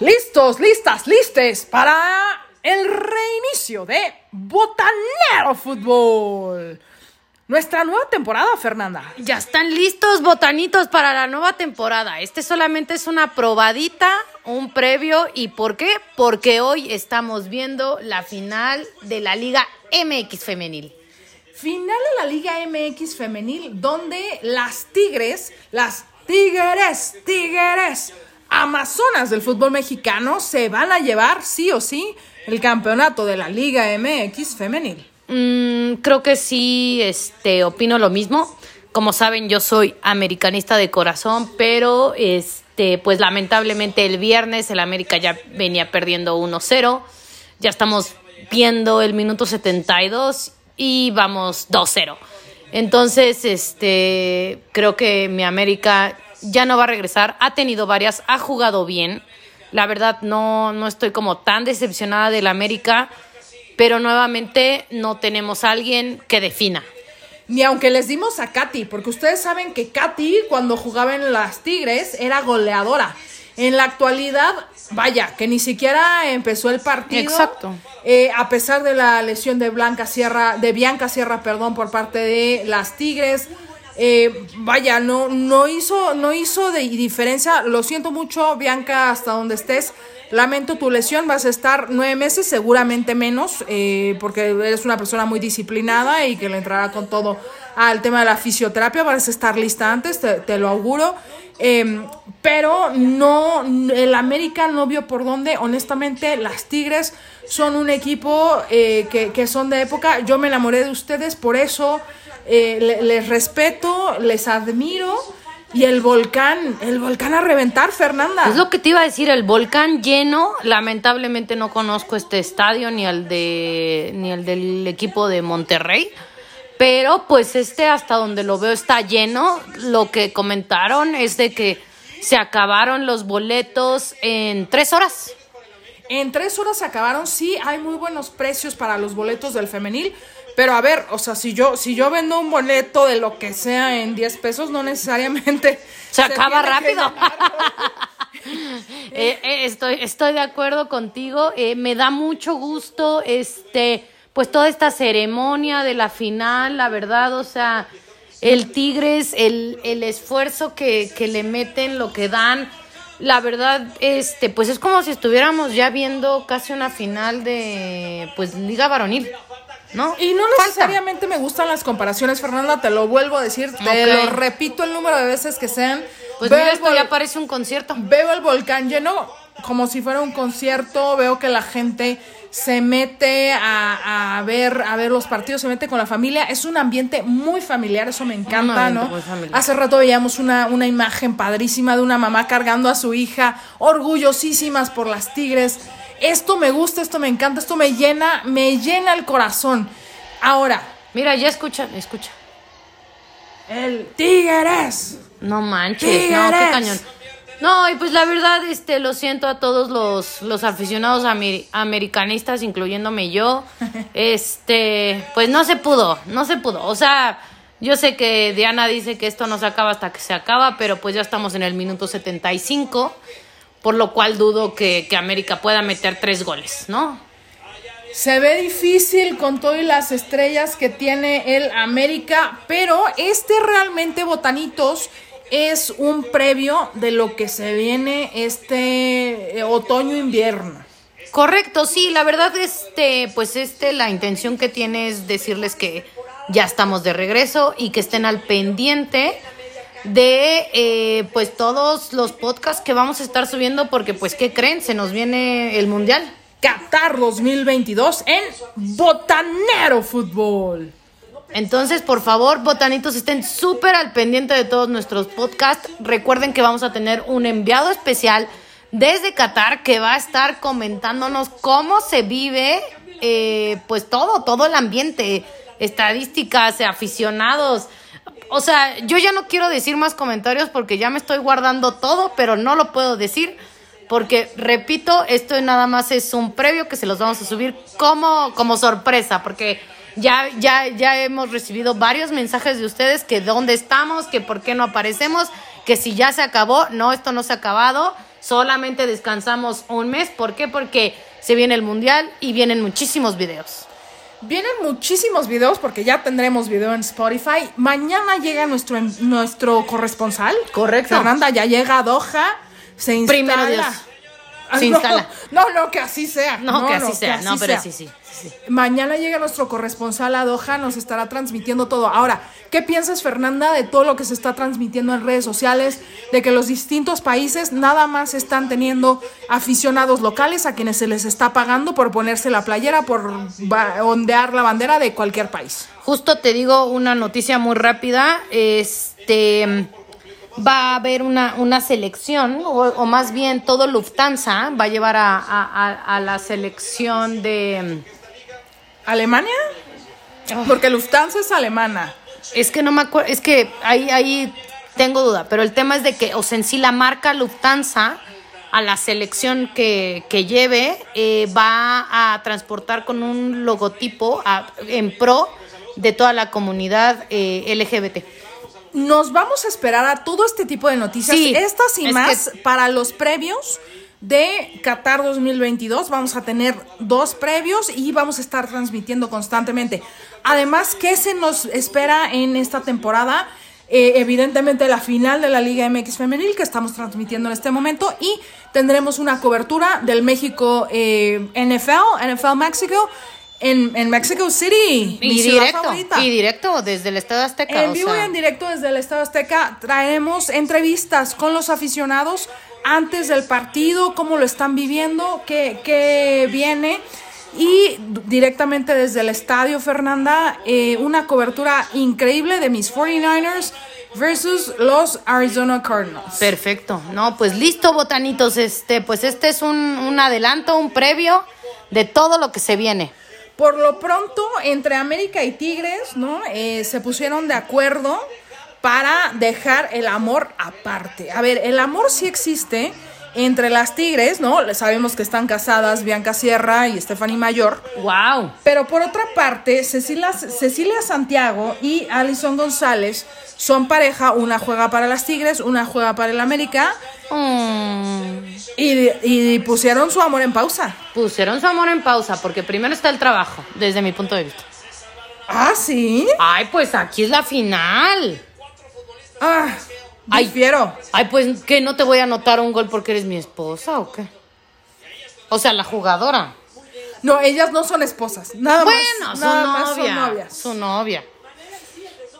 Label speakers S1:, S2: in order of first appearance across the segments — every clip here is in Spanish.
S1: Listos, listas, listes para el reinicio de Botanero Fútbol. Nuestra nueva temporada, Fernanda.
S2: Ya están listos, botanitos, para la nueva temporada. Este solamente es una probadita, un previo. ¿Y por qué? Porque hoy estamos viendo la final de la Liga MX Femenil.
S1: Final de la Liga MX Femenil, donde las Tigres, las Tigres, Tigres, Amazonas del fútbol mexicano se van a llevar sí o sí el campeonato de la Liga MX femenil.
S2: Mm, creo que sí, este, opino lo mismo. Como saben, yo soy americanista de corazón, pero este, pues lamentablemente el viernes el América ya venía perdiendo 1-0. Ya estamos viendo el minuto 72 y vamos 2-0. Entonces, este, creo que mi América ya no va a regresar. Ha tenido varias, ha jugado bien. La verdad, no, no estoy como tan decepcionada del América, pero nuevamente no tenemos a alguien que defina.
S1: Ni aunque les dimos a Katy, porque ustedes saben que Katy, cuando jugaba en las Tigres, era goleadora. En la actualidad, vaya, que ni siquiera empezó el partido.
S2: Exacto.
S1: Eh, a pesar de la lesión de Blanca Sierra, de Bianca Sierra, perdón, por parte de las Tigres. Eh, vaya, no, no hizo, no hizo de diferencia. Lo siento mucho, Bianca, hasta donde estés. Lamento tu lesión, vas a estar nueve meses, seguramente menos, eh, porque eres una persona muy disciplinada y que le entrará con todo al tema de la fisioterapia. Vas a estar lista antes, te, lo auguro. Em, pero no, el América no vio por dónde. Honestamente, las Tigres son un equipo eh, que son de época. Yo me enamoré de ustedes, por eso eh, les respeto, les admiro. Y el volcán, el volcán a reventar, Fernanda.
S2: Es lo que te iba a decir, el volcán lleno. Lamentablemente no conozco este estadio ni el de ni el del equipo de Monterrey, pero pues este hasta donde lo veo está lleno. Lo que comentaron es de que se acabaron los boletos en tres horas.
S1: En tres horas se acabaron, sí, hay muy buenos precios para los boletos del femenil. Pero a ver, o sea, si yo, si yo vendo un boleto de lo que sea en 10 pesos, no necesariamente
S2: se, acaba rápido. Eh, eh, estoy, estoy de acuerdo contigo. Eh, me da mucho gusto, este, pues toda esta ceremonia de la final, la verdad, o sea, el Tigres, el, el esfuerzo que, que le meten, lo que dan. La verdad, este, pues es como si estuviéramos ya viendo casi una final de, pues, Liga Varonil. ¿No?
S1: Y no necesariamente me gustan las comparaciones, Fernanda, te lo vuelvo a decir, te lo repito el número de veces que sean.
S2: Pues mira, esto ya parece un concierto.
S1: Veo el volcán lleno como si fuera un concierto, veo que la gente se mete a, ver a ver los partidos, se mete con la familia, es un ambiente muy familiar, eso me encanta, ¿no? Hace rato veíamos una, una imagen padrísima de una mamá cargando a su hija, orgullosísimas por las tigres esto me gusta, esto me encanta, esto me llena, me llena el corazón. Ahora.
S2: Mira, ya escucha, escucha.
S1: El Tigres.
S2: No manches, no, qué cañón. No, y pues la verdad, este, lo siento a todos los, los aficionados americanistas, incluyéndome yo. Este, pues no se pudo, no se pudo. O sea, yo sé que Diana dice que esto no se acaba hasta que se acaba, pero pues ya estamos en el minuto 75 por lo cual dudo que, América pueda meter tres goles, ¿no?
S1: Se ve difícil con todas las estrellas que tiene el América, pero este realmente, Botanitos, es un previo de lo que se viene este eh, otoño-invierno.
S2: Correcto, sí, la verdad, este, pues este, la intención que tiene es decirles que ya estamos de regreso y que estén al pendiente de eh, pues todos los podcasts que vamos a estar subiendo porque pues ¿qué creen? Se nos viene el Mundial.
S1: Qatar 2022 en Botanero Fútbol.
S2: Entonces, por favor, botanitos, estén súper al pendiente de todos nuestros podcasts. Recuerden que vamos a tener un enviado especial desde Qatar que va a estar comentándonos cómo se vive, eh, pues todo, todo el ambiente, estadísticas, aficionados, o sea, yo ya no quiero decir más comentarios porque ya me estoy guardando todo, pero no lo puedo decir porque, repito, esto nada más es un previo que se los vamos a subir como, como sorpresa, porque ya, ya, ya hemos recibido varios mensajes de ustedes que dónde estamos, que por qué no aparecemos, que si ya se acabó, no, esto no se ha acabado. Solamente descansamos un mes. ¿Por qué? Porque se viene el mundial y vienen muchísimos videos.
S1: Vienen muchísimos videos porque ya tendremos video en Spotify. Mañana llega nuestro, nuestro corresponsal.
S2: Correcto.
S1: Fernanda ya llega a Doha. Se instala.
S2: Primero Dios.
S1: Ah,
S2: Se
S1: no,
S2: instala.
S1: No, no, que así sea.
S2: No, que así sea.
S1: así
S2: no, pero
S1: sea.
S2: sí, sí.
S1: Mañana llega nuestro corresponsal a Doha, nos estará transmitiendo todo. Ahora, ¿qué piensas, Fernanda, de todo lo que se está transmitiendo en redes sociales? De que los distintos países nada más están teniendo aficionados locales a quienes se les está pagando por ponerse la playera, por ondear la bandera de cualquier país.
S2: Justo te digo una noticia muy rápida. Este va a haber una, una selección, o, o más bien todo Lufthansa va a llevar a, a- la selección de.
S1: ¿Alemania? Porque Lufthansa es alemana.
S2: Es que no me acuerdo, es que ahí, ahí tengo duda, pero el tema es de que, o sea, en sí la marca Lufthansa a la selección que, que lleve eh, va a transportar con un logotipo a- en pro de toda la comunidad eh, LGBT.
S1: Nos vamos a esperar a todo este tipo de noticias,
S2: Sí,
S1: estas y
S2: es
S1: más,
S2: que-
S1: para los previos de Qatar 2022. Vamos a tener dos previos y vamos a estar transmitiendo constantemente. Además, ¿qué se nos espera en esta temporada? Eh, evidentemente la final de la Liga MX Femenil que estamos transmitiendo en este momento y tendremos una cobertura del México eh, NFL, NFL México en, en Mexico City. mi
S2: Y
S1: ciudad
S2: directo,
S1: favorita.
S2: y directo desde el Estado Azteca.
S1: En vivo
S2: sea,
S1: y en directo desde el Estado Azteca traeremos entrevistas con los aficionados antes del partido, cómo lo están viviendo, qué, qué viene. Y directamente desde el estadio, Fernanda, eh, una cobertura increíble de mis 49ers versus los Arizona Cardinals.
S2: Perfecto. No, pues listo, botanitos. Este, pues este es un, un adelanto, un previo de todo lo que se viene.
S1: Por lo pronto, entre América y Tigres, ¿no? Eh, se pusieron de acuerdo para dejar el amor aparte. A ver, el amor sí existe entre las Tigres, ¿no? Sabemos que están casadas Bianca Sierra y Stephanie Mayor.
S2: Wow.
S1: Pero por otra parte, Cecilia, Cecilia Santiago y Alison González son pareja. Una juega para las Tigres, una juega para el América. Y, y pusieron su amor en pausa.
S2: pusieron su amor en pausa porque primero está el trabajo, desde mi punto de vista.
S1: Ah, sí.
S2: Ay, pues aquí es la final.
S1: Ah,
S2: Ay. Ay, pues que no te voy a anotar un gol porque eres mi esposa o qué? O sea, la jugadora.
S1: No, ellas no son esposas. Nada
S2: Bueno,
S1: más.
S2: su
S1: nada más
S2: novia. Su novia.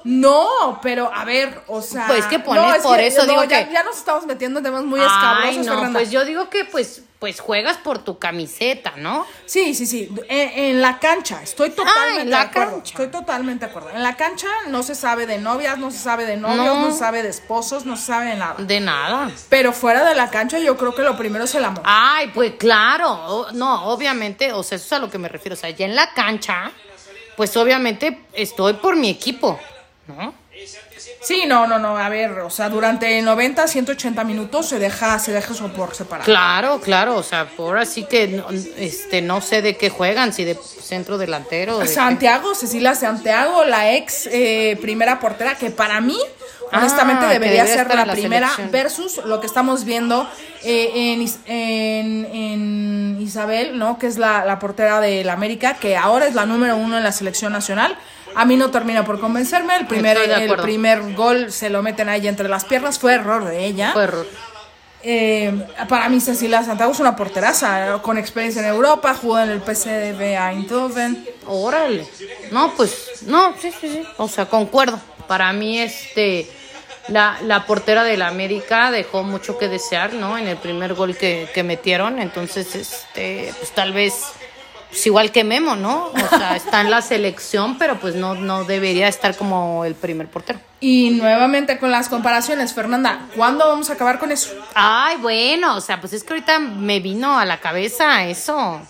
S1: No, pero a ver, o sea.
S2: Pues que pones
S1: no, es
S2: por eso,
S1: no,
S2: digo
S1: ya,
S2: que-
S1: ya nos estamos metiendo en temas muy
S2: Ay,
S1: escabrosos,
S2: no,
S1: Fernanda.
S2: pues yo digo que pues pues juegas por tu camiseta, ¿no?
S1: Sí, sí, sí. En, en la cancha, estoy totalmente
S2: Ah, en la
S1: de acuerdo.
S2: cancha.
S1: Estoy totalmente de acuerdo. En la cancha no se sabe de novias, no se sabe de novios, no,
S2: No.
S1: se sabe de esposos, no se sabe de nada.
S2: De nada.
S1: Pero fuera de la cancha, yo creo que lo primero es el amor.
S2: Ay, pues claro, no, obviamente, o sea, eso es a lo que me refiero, o sea, ya en la cancha, pues obviamente estoy por mi equipo, ¿no?
S1: Sí, no, no, no. A ver, o sea, durante 90, 180 minutos se deja, se deja eso por separado.
S2: Claro, claro, o sea, por así que no, este no sé de qué juegan, si de centro delantero qué.
S1: Santiago, Cecilia Santiago, la ex eh, primera portera, que para mí,
S2: Ah,
S1: honestamente,
S2: que
S1: debería
S2: debería
S1: ser la primera,
S2: selección.
S1: versus lo que estamos viendo eh, en, Is- en, en Isabel, ¿no? Que es la, la portera del América, que ahora es la número uno en la selección nacional. A mí no termina por convencerme. El primer, el primer gol se lo meten a ella entre las piernas. Fue error de ella.
S2: Fue error.
S1: Eh, para mí Cecilia Santiago es una porteraza, con experiencia en Europa, jugó en el PSV Eindhoven.
S2: Órale. No, pues, no, sí, sí, sí. O sea, concuerdo. Para mí, este, la, la portera del América dejó mucho que desear, ¿no? En el primer gol que, que metieron. Entonces, este, pues tal vez, pues igual que Memo, ¿no? O sea, está en la selección, pero pues no, no debería estar como el primer portero.
S1: Y nuevamente con las comparaciones, Fernanda, ¿cuándo vamos a acabar con eso?
S2: Ay, bueno, o sea, pues es que ahorita me vino a la cabeza eso.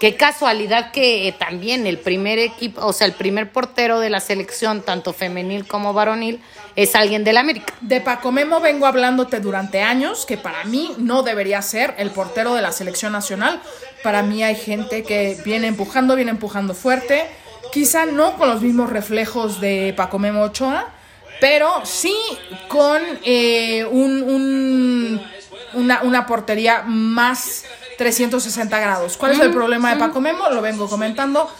S2: Qué casualidad que eh, también el primer equipo, o sea, el primer portero de la selección, tanto femenil como varonil, es alguien del América.
S1: De Paco Memo vengo hablándote durante años que para mí no debería ser el portero de la selección nacional. Para mí hay gente que viene empujando, viene empujando fuerte. Quizá no con los mismos reflejos de Paco Memo Ochoa, pero sí con eh, un, un una, una portería más 360 grados. ¿Cuál es el problema de Paco Memo? Lo vengo comentando.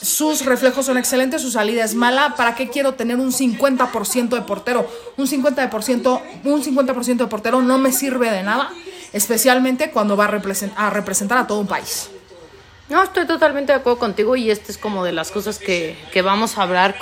S1: Sus reflejos son excelentes, su salida es mala. ¿Para qué quiero tener un 50% de portero? Un 50%, un 50 de portero no me sirve de nada, especialmente cuando va a, a representar a todo un país.
S2: No, estoy totalmente de acuerdo contigo y esta es como de las cosas que, que vamos a hablar.